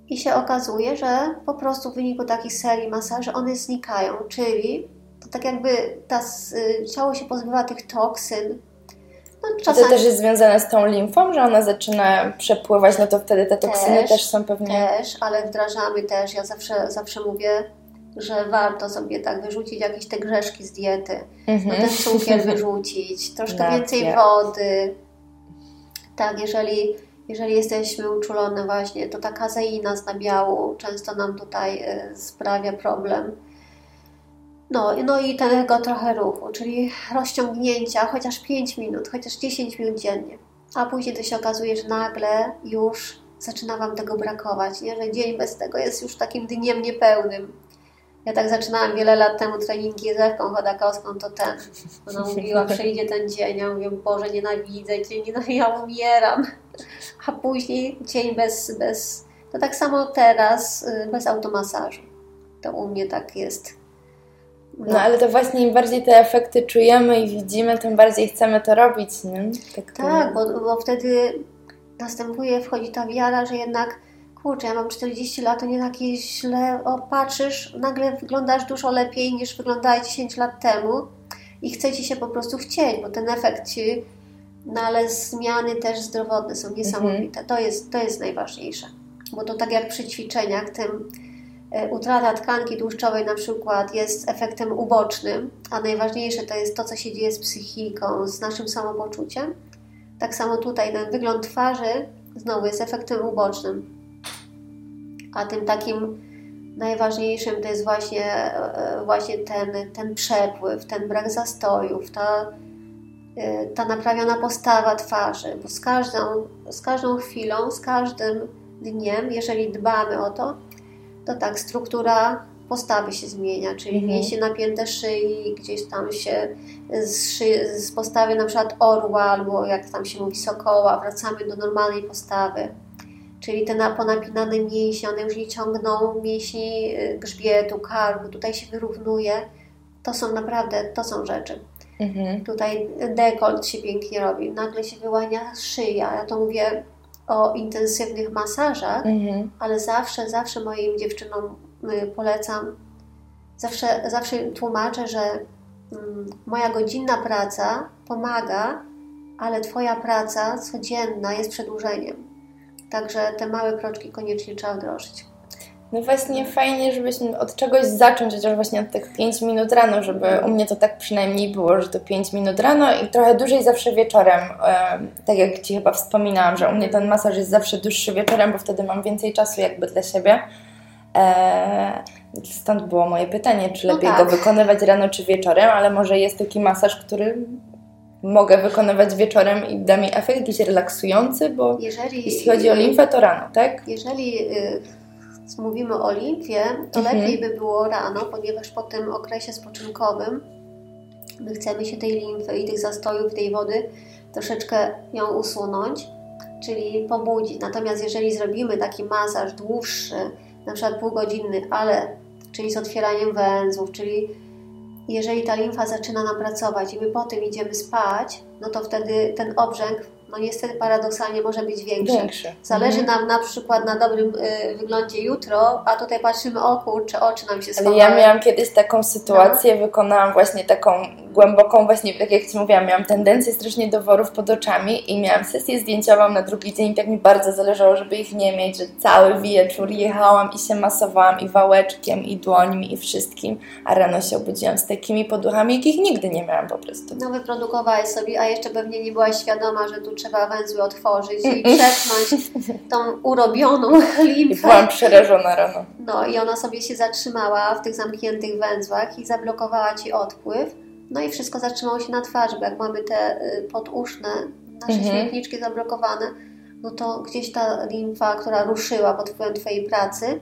i się okazuje, że po prostu w wyniku takich serii masaży one znikają, czyli to tak jakby ta, y, ciało się pozbywa tych toksyn. No, czasami... To też jest związane z tą limfą, że ona zaczyna przepływać, no to wtedy te toksyny też, też są pewnie... Też, ale wdrażamy też, ja zawsze, zawsze mówię, że warto sobie tak wyrzucić jakieś te grzeszki z diety, mhm. no ten cukier [laughs] wyrzucić, troszkę więcej wody. Tak, jeżeli jeżeli jesteśmy uczulone właśnie, to ta kazeina z nabiału często nam tutaj e, sprawia problem. No, no i tego trochę ruchu, czyli rozciągnięcia chociaż 5 minut, chociaż 10 minut dziennie. A później to się okazuje, że nagle już zaczyna Wam tego brakować, nie? że dzień bez tego jest już takim dniem niepełnym. Ja tak zaczynałam wiele lat temu treningi z Ewką Chodakowską, to ten. Ona mówiła, [laughs] przyjdzie ten dzień, ja mówię, Boże, nienawidzę dzień, ja umieram. A później dzień bez, bez... To tak samo teraz, y, bez automasażu. To u mnie tak jest. No. no. ale to właśnie im bardziej te efekty czujemy i widzimy, tym bardziej chcemy to robić, nie? Tak, tak bo, bo wtedy następuje, wchodzi ta wiara, że jednak kurczę, ja mam 40 lat, to nie takie źle, o patrzysz, nagle wyglądasz dużo lepiej niż wyglądałeś 10 lat temu i chce Ci się po prostu wcieć, bo ten efekt Ci, no ale zmiany też zdrowotne są niesamowite. Mhm. To, jest, to jest najważniejsze, bo to tak jak przy ćwiczeniach, tym e, utrata tkanki tłuszczowej na przykład jest efektem ubocznym, a najważniejsze to jest to, co się dzieje z psychiką, z naszym samopoczuciem. Tak samo tutaj ten wygląd twarzy znowu jest efektem ubocznym a tym takim najważniejszym to jest właśnie, e, właśnie ten, ten przepływ, ten brak zastojów, ta, e, ta naprawiona postawa twarzy, bo z każdą, z każdą chwilą, z każdym dniem, jeżeli dbamy o to, to tak struktura postawy się zmienia, czyli mhm. mięśnie napięte szyi, gdzieś tam się z, szy, z postawy na przykład orła albo jak tam się mówi sokoła, wracamy do normalnej postawy czyli te ponapinane mięśnie, one już nie ciągną mięśni y, grzbietu, karku, tutaj się wyrównuje. To są naprawdę, to są rzeczy. Mhm. Tutaj dekolt się pięknie robi, nagle się wyłania szyja. Ja to mówię o intensywnych masażach, mhm. ale zawsze, zawsze moim dziewczynom y, polecam, zawsze, zawsze tłumaczę, że mm, moja godzinna praca pomaga, ale Twoja praca codzienna jest przedłużeniem. Także te małe kroczki koniecznie trzeba wdrożyć. No właśnie fajnie, żebyśmy od czegoś zacząć, chociaż właśnie od tych 5 minut rano, żeby u mnie to tak przynajmniej było, że to 5 minut rano i trochę dłużej zawsze wieczorem. Tak jak Ci chyba wspominałam, że u mnie ten masaż jest zawsze dłuższy wieczorem, bo wtedy mam więcej czasu jakby dla siebie. Stąd było moje pytanie, czy no lepiej no tak. go wykonywać rano czy wieczorem, ale może jest taki masaż, który mogę wykonywać wieczorem i da mi efekt jakiś relaksujący, bo jeżeli, jeśli chodzi o limfę, to rano, tak? Jeżeli y, mówimy o limfie, to mhm. lepiej by było rano, ponieważ po tym okresie spoczynkowym my chcemy się tej limfy i tych zastojów tej wody troszeczkę ją usunąć, czyli pobudzić. Natomiast jeżeli zrobimy taki masaż dłuższy, na przykład półgodzinny, ale czyli z otwieraniem węzłów, czyli jeżeli ta limfa zaczyna nam pracować i my po tym idziemy spać, no to wtedy ten obrzęk no niestety paradoksalnie może być większy. większy. Zależy mhm. nam na przykład na dobrym y, wyglądzie jutro, a tutaj patrzymy, o kurczę, oczy nam się schowały. Ja miałam kiedyś taką sytuację, no. wykonałam właśnie taką głęboką, właśnie tak jak Ci mówiłam, miałam tendencję strasznie do worów pod oczami i miałam sesję zdjęciową na drugi dzień, tak mi bardzo zależało, żeby ich nie mieć, że cały wieczór jechałam i się masowałam i wałeczkiem, i dłońmi, i wszystkim, a rano się obudziłam z takimi poduchami, jakich nigdy nie miałam po prostu. No wyprodukowałaś sobie, a jeszcze pewnie nie byłaś świadoma, że tu trzeba węzły otworzyć i przepchnąć tą urobioną limfę. [laughs] I byłam przerażona rano. No i ona sobie się zatrzymała w tych zamkniętych węzłach i zablokowała Ci odpływ. No i wszystko zatrzymało się na twarzy, bo jak mamy te y, poduszne, nasze mhm. śmietniczki zablokowane, no to gdzieś ta limfa, która ruszyła pod wpływem Twojej pracy,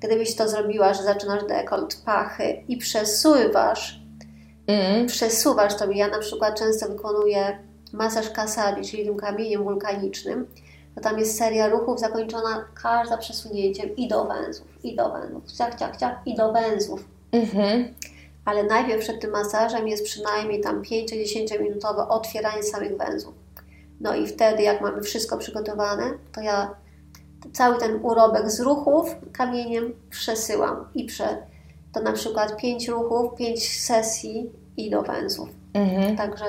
gdybyś to zrobiła, że zaczynasz dekolt, pachy i przesuwasz, mm. przesuwasz to. Ja na przykład często wykonuję masaż kasabi, czyli tym kamieniem wulkanicznym, to tam jest seria ruchów zakończona każda przesunięciem i do węzłów, i do węzłów, ciach, ciach, ciach, i do węzłów. Mhm. Ale najpierw przed tym masażem jest przynajmniej tam 5-10 minutowe otwieranie samych węzłów. No i wtedy, jak mamy wszystko przygotowane, to ja cały ten urobek z ruchów kamieniem przesyłam i prze, to na przykład 5 ruchów, 5 sesji i do węzłów. Mhm. Także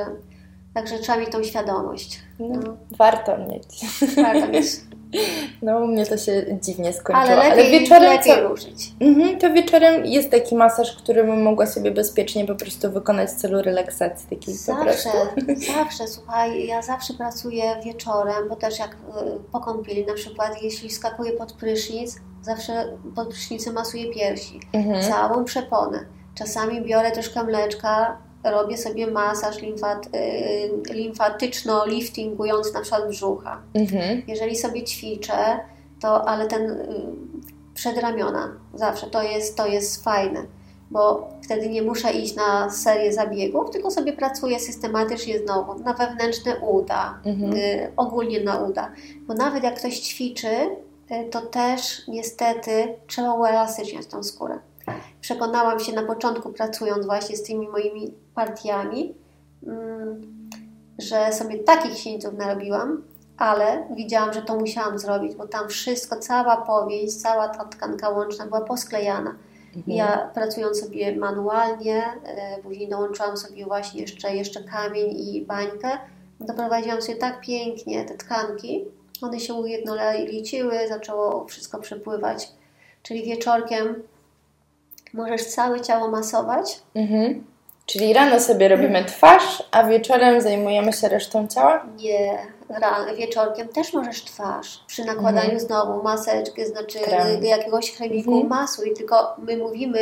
Także trzeba mieć tą świadomość. No, no. Warto mieć. Warto mieć. [laughs] No, u mnie to się dziwnie skończyło. Ale, lepiej, ale wieczorem lepiej co... ruszyć. Mhm, to wieczorem jest taki masaż, który bym mogła sobie bezpiecznie po prostu wykonać w celu relaksacji takiej Zawsze, [laughs] zawsze. Słuchaj, ja zawsze pracuję wieczorem, bo też jak y, po kąpieli na przykład, jeśli skakuję pod prysznic, zawsze pod prysznicem masuję piersi. Mhm. Całą przeponę. Czasami biorę troszkę mleczka, robię sobie masaż limfat, y, limfatyczno-liftingujący na przykład brzucha. Mhm. Jeżeli sobie ćwiczę, to ale ten y, przedramiona zawsze to jest, to jest fajne, bo wtedy nie muszę iść na serię zabiegów, tylko sobie pracuję systematycznie znowu na wewnętrzne uda, mhm. y, ogólnie na uda. Bo nawet jak ktoś ćwiczy, to też niestety trzeba uelastyczniać tą skórę przekonałam się na początku, pracując właśnie z tymi moimi partiami, mm, że sobie takich sieńców narobiłam, ale widziałam, że to musiałam zrobić, bo tam wszystko, cała powieść, cała ta tkanka łączna była posklejana. Mhm. Ja pracując sobie manualnie, e, później dołączyłam sobie właśnie jeszcze, jeszcze kamień i bańkę, doprowadziłam sobie tak pięknie te tkanki, one się ujednoliciły, zaczęło wszystko przepływać. Czyli wieczorkiem Możesz całe ciało masować. Mhm. Czyli rano sobie robimy twarz, a wieczorem zajmujemy się resztą ciała? Nie, rano, wieczorkiem też możesz twarz. Przy nakładaniu mhm. znowu maseczki, znaczy Krem. jakiegoś chemiku mhm. masuj, tylko my mówimy,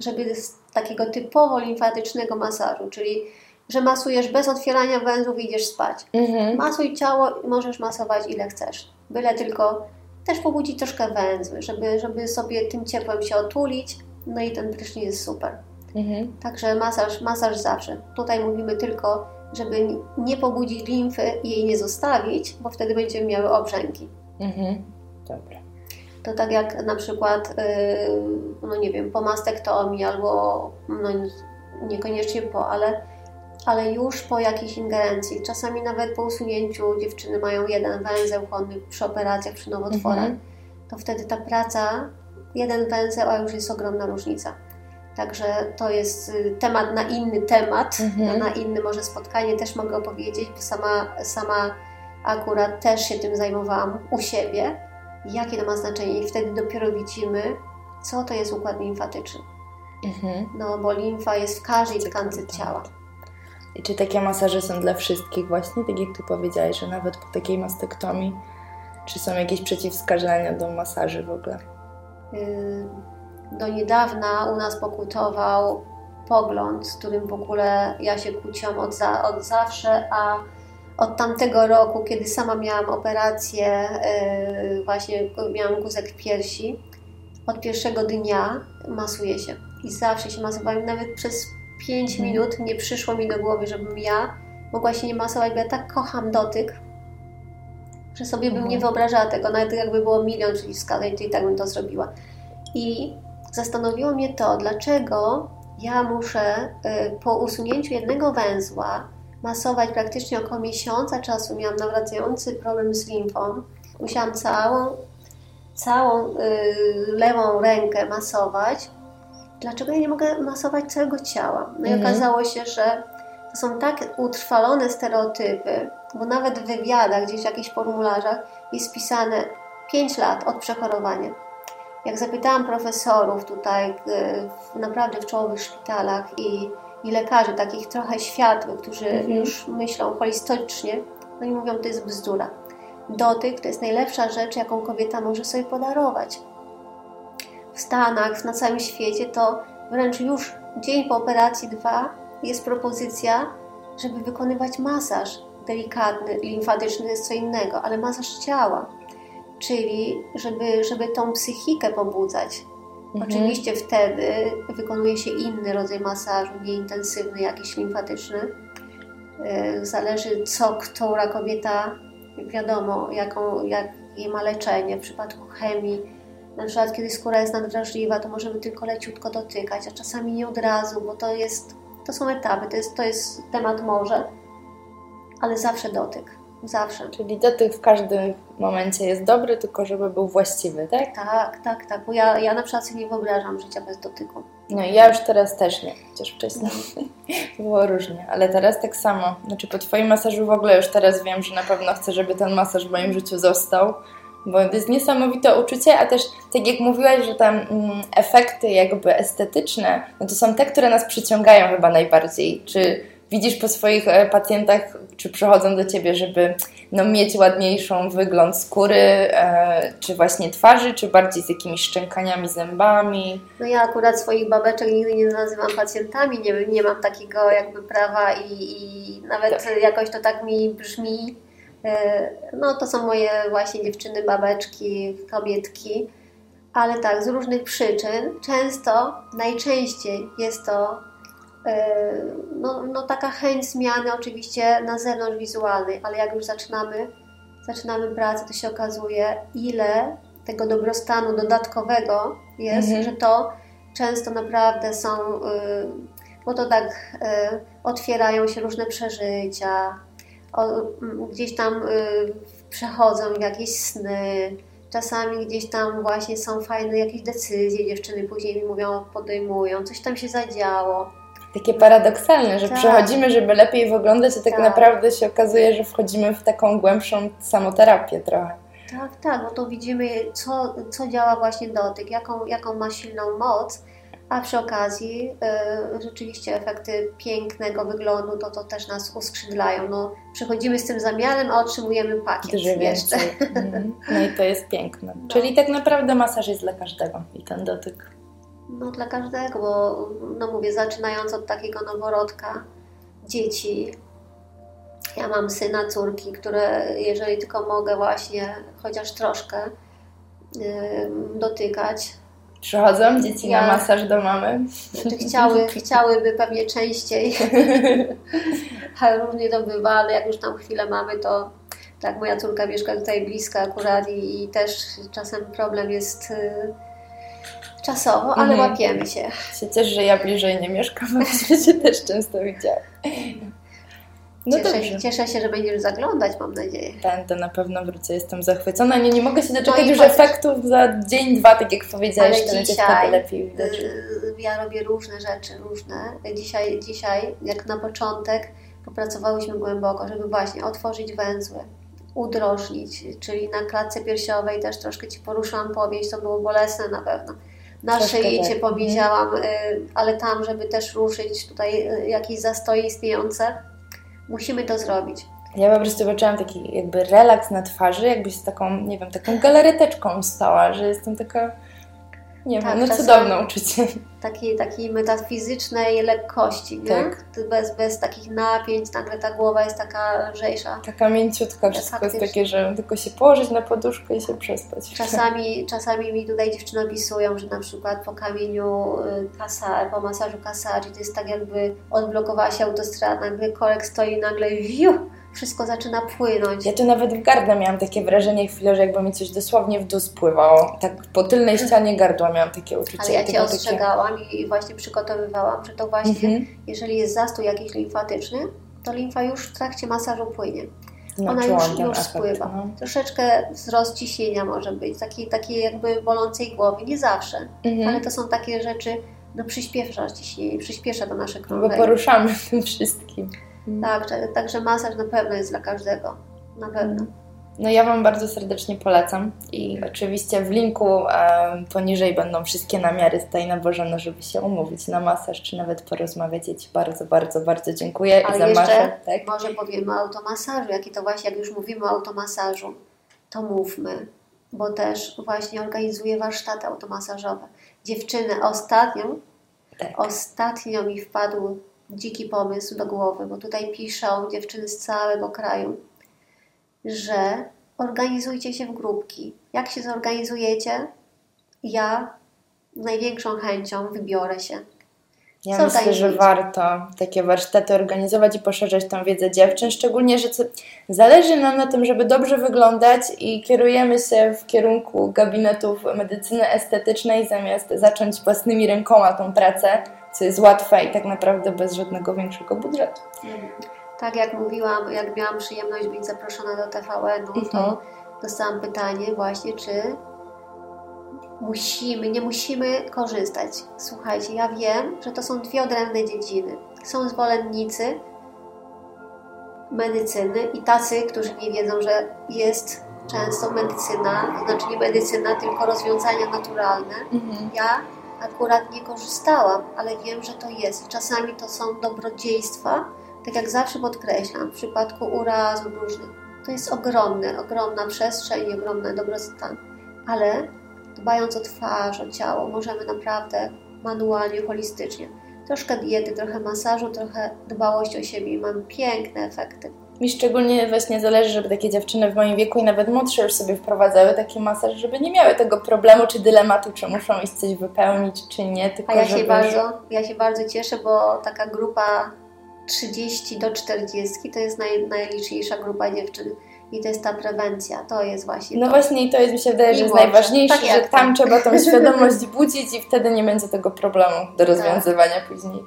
żeby z takiego typowo limfatycznego masażu, czyli że masujesz bez otwierania węzłów i idziesz spać. Mhm. Masuj ciało i możesz masować ile chcesz. Byle tylko też pobudzić troszkę węzły, żeby, żeby sobie tym ciepłem się otulić, no i ten prysznic jest super. Mhm. Także masaż, masaż zawsze. Tutaj mówimy tylko, żeby nie pobudzić limfy i jej nie zostawić, bo wtedy będziemy miały obrzęki. Mhm. Dobra. To tak jak na przykład, yy, no nie wiem, po mastektomii albo no niekoniecznie po, ale, ale już po jakiejś ingerencji. Czasami nawet po usunięciu dziewczyny mają jeden węzeł chłonny przy operacjach, przy nowotworach. Mhm. To wtedy ta praca, jeden węzeł, a już jest ogromna różnica. Także to jest y, temat na inny temat, mhm. na inne może spotkanie też mogę opowiedzieć, bo sama, sama akurat też się tym zajmowałam u siebie, jakie to ma znaczenie i wtedy dopiero widzimy, co to jest układ limfatyczny. Mhm. No, bo limfa jest w każdej tkance ciała. I czy takie masaże są dla wszystkich właśnie, tak jak Ty powiedziałaś, że nawet po takiej mastektomii, czy są jakieś przeciwwskazania do masaży w ogóle? Y, do niedawna u nas pokutował pogląd, z którym w ogóle ja się kłóciłam od, za, od zawsze, a od tamtego roku, kiedy sama miałam operację, yy, właśnie miałam guzek piersi, od pierwszego dnia masuję się. I zawsze się masowałam. Nawet przez 5 mhm. minut nie przyszło mi do głowy, żebym ja mogła się nie masować, bo ja tak kocham dotyk, że sobie bym nie mhm. wyobrażała tego. Nawet jakby było milion przeciwwskazań, to i tak bym to zrobiła. I zastanowiło mnie to, dlaczego ja muszę y, po usunięciu jednego węzła masować praktycznie około miesiąca czasu. Miałam nawracający problem z limfą. Musiałam całą, całą y, lewą rękę masować. Dlaczego ja nie mogę masować całego ciała? No i mhm. okazało się, że to są tak utrwalone stereotypy, bo nawet w wywiadach, gdzieś w jakichś formularzach jest pisane 5 lat od przechorowania jak zapytałam profesorów tutaj, w, naprawdę w czołowych szpitalach i, i lekarzy, takich trochę światłych, którzy mhm. już myślą holistycznie, oni mówią, to jest bzdura. Dotyk to jest najlepsza rzecz, jaką kobieta może sobie podarować. W Stanach, na całym świecie to wręcz już dzień po operacji dwa jest propozycja, żeby wykonywać masaż delikatny, limfatyczny jest co innego, ale masaż ciała czyli żeby, żeby tą psychikę pobudzać. Mhm. Oczywiście wtedy wykonuje się inny rodzaj masażu, nieintensywny, jakiś limfatyczny. E, zależy co która kobieta, wiadomo, jaką, jakie ma leczenie. W przypadku chemii, na przykład kiedy skóra jest nadwrażliwa, to możemy tylko leciutko dotykać, a czasami nie od razu, bo to jest, to są etapy, to jest, to jest temat może, ale zawsze dotyk. Zawsze. Czyli dotyk w każdym momencie jest dobry, tylko żeby był właściwy, tak? Tak, tak, tak. Bo ja, ja na przykład sobie nie wyobrażam życia bez dotyku. No i ja już teraz też nie, chociaż wcześniej [laughs] było różnie, ale teraz tak samo. Znaczy po Twoim masażu w ogóle już teraz wiem, że na pewno chcę, żeby ten masaż w moim życiu został, bo to jest niesamowite uczucie, a też tak jak mówiłaś, że tam mm, efekty jakby estetyczne, no to są te, które nas przyciągają chyba najbardziej. Czy widzisz po swoich e, pacjentach, czy przychodzą do ciebie, żeby no, mieć ładniejszą wygląd skóry, e, czy właśnie twarzy, czy bardziej z jakimiś szczękaniami, zębami? No ja akurat swoich babeczek nigdy nie nazywam pacjentami, nie, nie mam takiego jakby prawa i, i nawet tak. jakoś to tak mi brzmi. E, no to są moje właśnie dziewczyny, babeczki, kobietki. Ale tak, z różnych przyczyn, często, najczęściej jest to E, no, no taka chęć zmiany oczywiście na zewnątrz wizualnej, ale jak już zaczynamy, zaczynamy pracę, to się okazuje, ile tego dobrostanu dodatkowego jest, mhm. że to często naprawdę są, y, bo to tak y, otwierają się różne przeżycia, gdzieś tam y, przechodzą w jakieś sny, czasami gdzieś tam właśnie są fajne jakieś decyzje, dziewczyny później mi mówią, podejmują, coś tam się zadziało takie paradoksalne, że tak. przechodzimy, żeby lepiej wyglądać, a tak, tak, naprawdę się okazuje, że wchodzimy w taką głębszą samoterapię trochę. Tak, tak, bo to widzimy, co, co działa właśnie dotyk, jaką, jaką ma silną moc, a przy okazji y, rzeczywiście efekty pięknego wyglądu to, to też nas uskrzydlają. No, przychodzimy z tym zamiarem, a otrzymujemy pakiet Dużo jeszcze. [laughs] Mhm. No i to jest piękne. No. Czyli tak naprawdę masaż jest dla każdego i ten dotyk. No dla każdego, bo no mówię, zaczynając od takiego noworodka, dzieci. Ja mam syna, córki, które jeżeli tylko mogę właśnie chociaż troszkę yy, dotykać. Przychodzą dzieci ja, na masaż do mamy? Znaczy chciały, chciałyby pewnie częściej, [laughs] ale różnie to bywa, ale jak już tam chwilę mamy, to Tak, moja córka mieszka tutaj blisko akurat i, i też czasem problem jest y, czasowo, ale Mhm. łapiemy się. Się cieszę, że ja bliżej nie mieszkam, bo się też często widziałam. No cieszę, dobrze. cieszę się, że będziesz zaglądać, mam nadzieję. Będę na pewno wrócę, jestem zachwycona. Nie, nie mogę się doczekać No i już efektów za dzień, dwa, tak jak powiedziałaś, Ale to będzie wtedy lepiej widać. Y, Ja robię różne rzeczy, różne. Dzisiaj, dzisiaj, jak na początek, popracowałyśmy głęboko, żeby właśnie otworzyć węzły, udrożnić, czyli na klatce piersiowej też troszkę Ci poruszałam powieść, to było bolesne na pewno. Na Troszkę szyi tak, Cię mhm. powiedziałam, y, ale tam, żeby też ruszyć tutaj y, jakieś zastoje istniejące, musimy to zrobić. Ja po prostu poczułam taki jakby relaks na twarzy, jakbyś z taką, nie wiem, taką galareteczką stała, że jestem taka, nie Tak, wiem, no cudowne uczucie. takiej, takiej metafizycznej lekkości, nie? Tak. Bez, bez takich napięć, nagle ta głowa jest taka lżejsza. Taka mięciutka, wszystko jest faktycznie. takie, że tylko się położyć na poduszkę i się przespać. Czasami, [laughs] czasami mi tutaj dziewczyny opisują, że na przykład po kamieniu y, kasar, po masażu kasari to jest tak jakby odblokowała się autostrada, nagle korek stoi, nagle wiu, wszystko zaczyna płynąć. Ja tu nawet w gardle miałam takie wrażenie chwilę, że jakby mi coś dosłownie w dół spływało. Tak po tylnej ścianie gardła miałam takie uczucie. Ale ja Cię było takie- ostrzegałam i właśnie przygotowywałam, że to właśnie, Mhm. jeżeli jest zastój jakiś limfatyczny, to limfa już w trakcie masażu płynie. No, Ona już, już efekt, spływa. no. Troszeczkę wzrost ciśnienia może być, takiej taki jakby bolącej głowy, nie zawsze, Mhm. ale to są takie rzeczy, no przyspiesza ciśnienie, przyspiesza to nasze No Bo krążenie. poruszamy tym wszystkim. Tak, że- także masaż na pewno jest dla każdego, na pewno. No ja Wam bardzo serdecznie polecam i oczywiście w linku e, poniżej będą wszystkie namiary z Tajna Bożena, żeby się umówić na masaż, czy nawet porozmawiać. Ja Ci bardzo, bardzo, bardzo dziękuję Ale za jeszcze masaż. Tak? może powiemy o automasażu, jaki to właśnie, jak już mówimy o automasażu, to mówmy, bo też właśnie organizuję warsztaty automasażowe. Dziewczyny, ostatnio, Tak. ostatnio mi wpadł dziki pomysł do głowy, bo tutaj piszą dziewczyny z całego kraju, że organizujcie się w grupki. Jak się zorganizujecie, ja z największą chęcią wybiorę się. Ja Co myślę, że warto takie warsztaty organizować i poszerzać tą wiedzę dziewczyn, szczególnie, że zależy nam na tym, żeby dobrze wyglądać i kierujemy się w kierunku gabinetów medycyny estetycznej, zamiast zacząć własnymi rękoma tą pracę, co jest łatwe i tak naprawdę bez żadnego większego budżetu. Tak jak mówiłam, jak miałam przyjemność być zaproszona do TVN-u, Mhm. to dostałam pytanie właśnie, czy musimy, nie musimy korzystać. Słuchajcie, ja wiem, że to są dwie odrębne dziedziny. Są zwolennicy medycyny i tacy, którzy nie wiedzą, że jest często medycyna, to znaczy nie medycyna, tylko rozwiązania naturalne. Ja akurat nie korzystałam, ale wiem, że to jest. Czasami to są dobrodziejstwa, tak jak zawsze podkreślam, w przypadku urazów różnych. To jest ogromny, ogromna przestrzeń i ogromny dobrostan. Ale dbając o twarz, o ciało, możemy naprawdę manualnie, holistycznie. Troszkę diety, trochę masażu, trochę dbałości o siebie i mam piękne efekty. Mi szczególnie właśnie zależy, żeby takie dziewczyny w moim wieku i nawet młodsze już sobie wprowadzały taki masaż, żeby nie miały tego problemu czy dylematu, czy muszą iść coś wypełnić, czy nie, tylko A ja żeby... się, bardzo, ja się bardzo cieszę, bo taka grupa 30 do 40 to jest naj, najliczniejsza grupa dziewczyn. I to jest ta prewencja, to jest właśnie No to. właśnie i to jest, mi się wydaje, I że jest najważniejsze, Tak że tam ty. trzeba tą [laughs] świadomość budzić i wtedy nie będzie tego problemu do rozwiązywania później.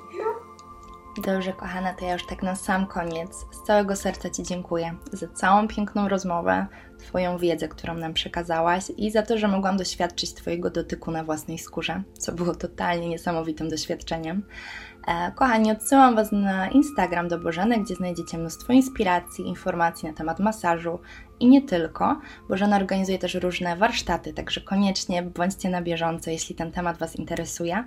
Dobrze, kochana, to ja już tak na sam koniec z całego serca Ci dziękuję za całą piękną rozmowę, Twoją wiedzę, którą nam przekazałaś i za to, że mogłam doświadczyć Twojego dotyku na własnej skórze, co było totalnie niesamowitym doświadczeniem. E, Kochani, odsyłam Was na Instagram do Bożeny, gdzie znajdziecie mnóstwo inspiracji, informacji na temat masażu i nie tylko. Bożena organizuje też różne warsztaty, także koniecznie bądźcie na bieżąco, jeśli ten temat Was interesuje.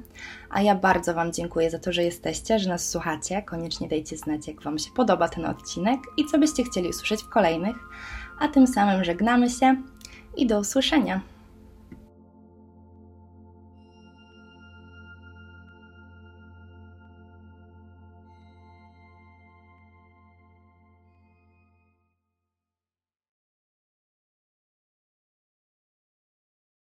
A ja bardzo Wam dziękuję za to, że jesteście, że nas słuchacie. Koniecznie dajcie znać, jak Wam się podoba ten odcinek i co byście chcieli usłyszeć w kolejnych. A tym samym żegnamy się i do usłyszenia.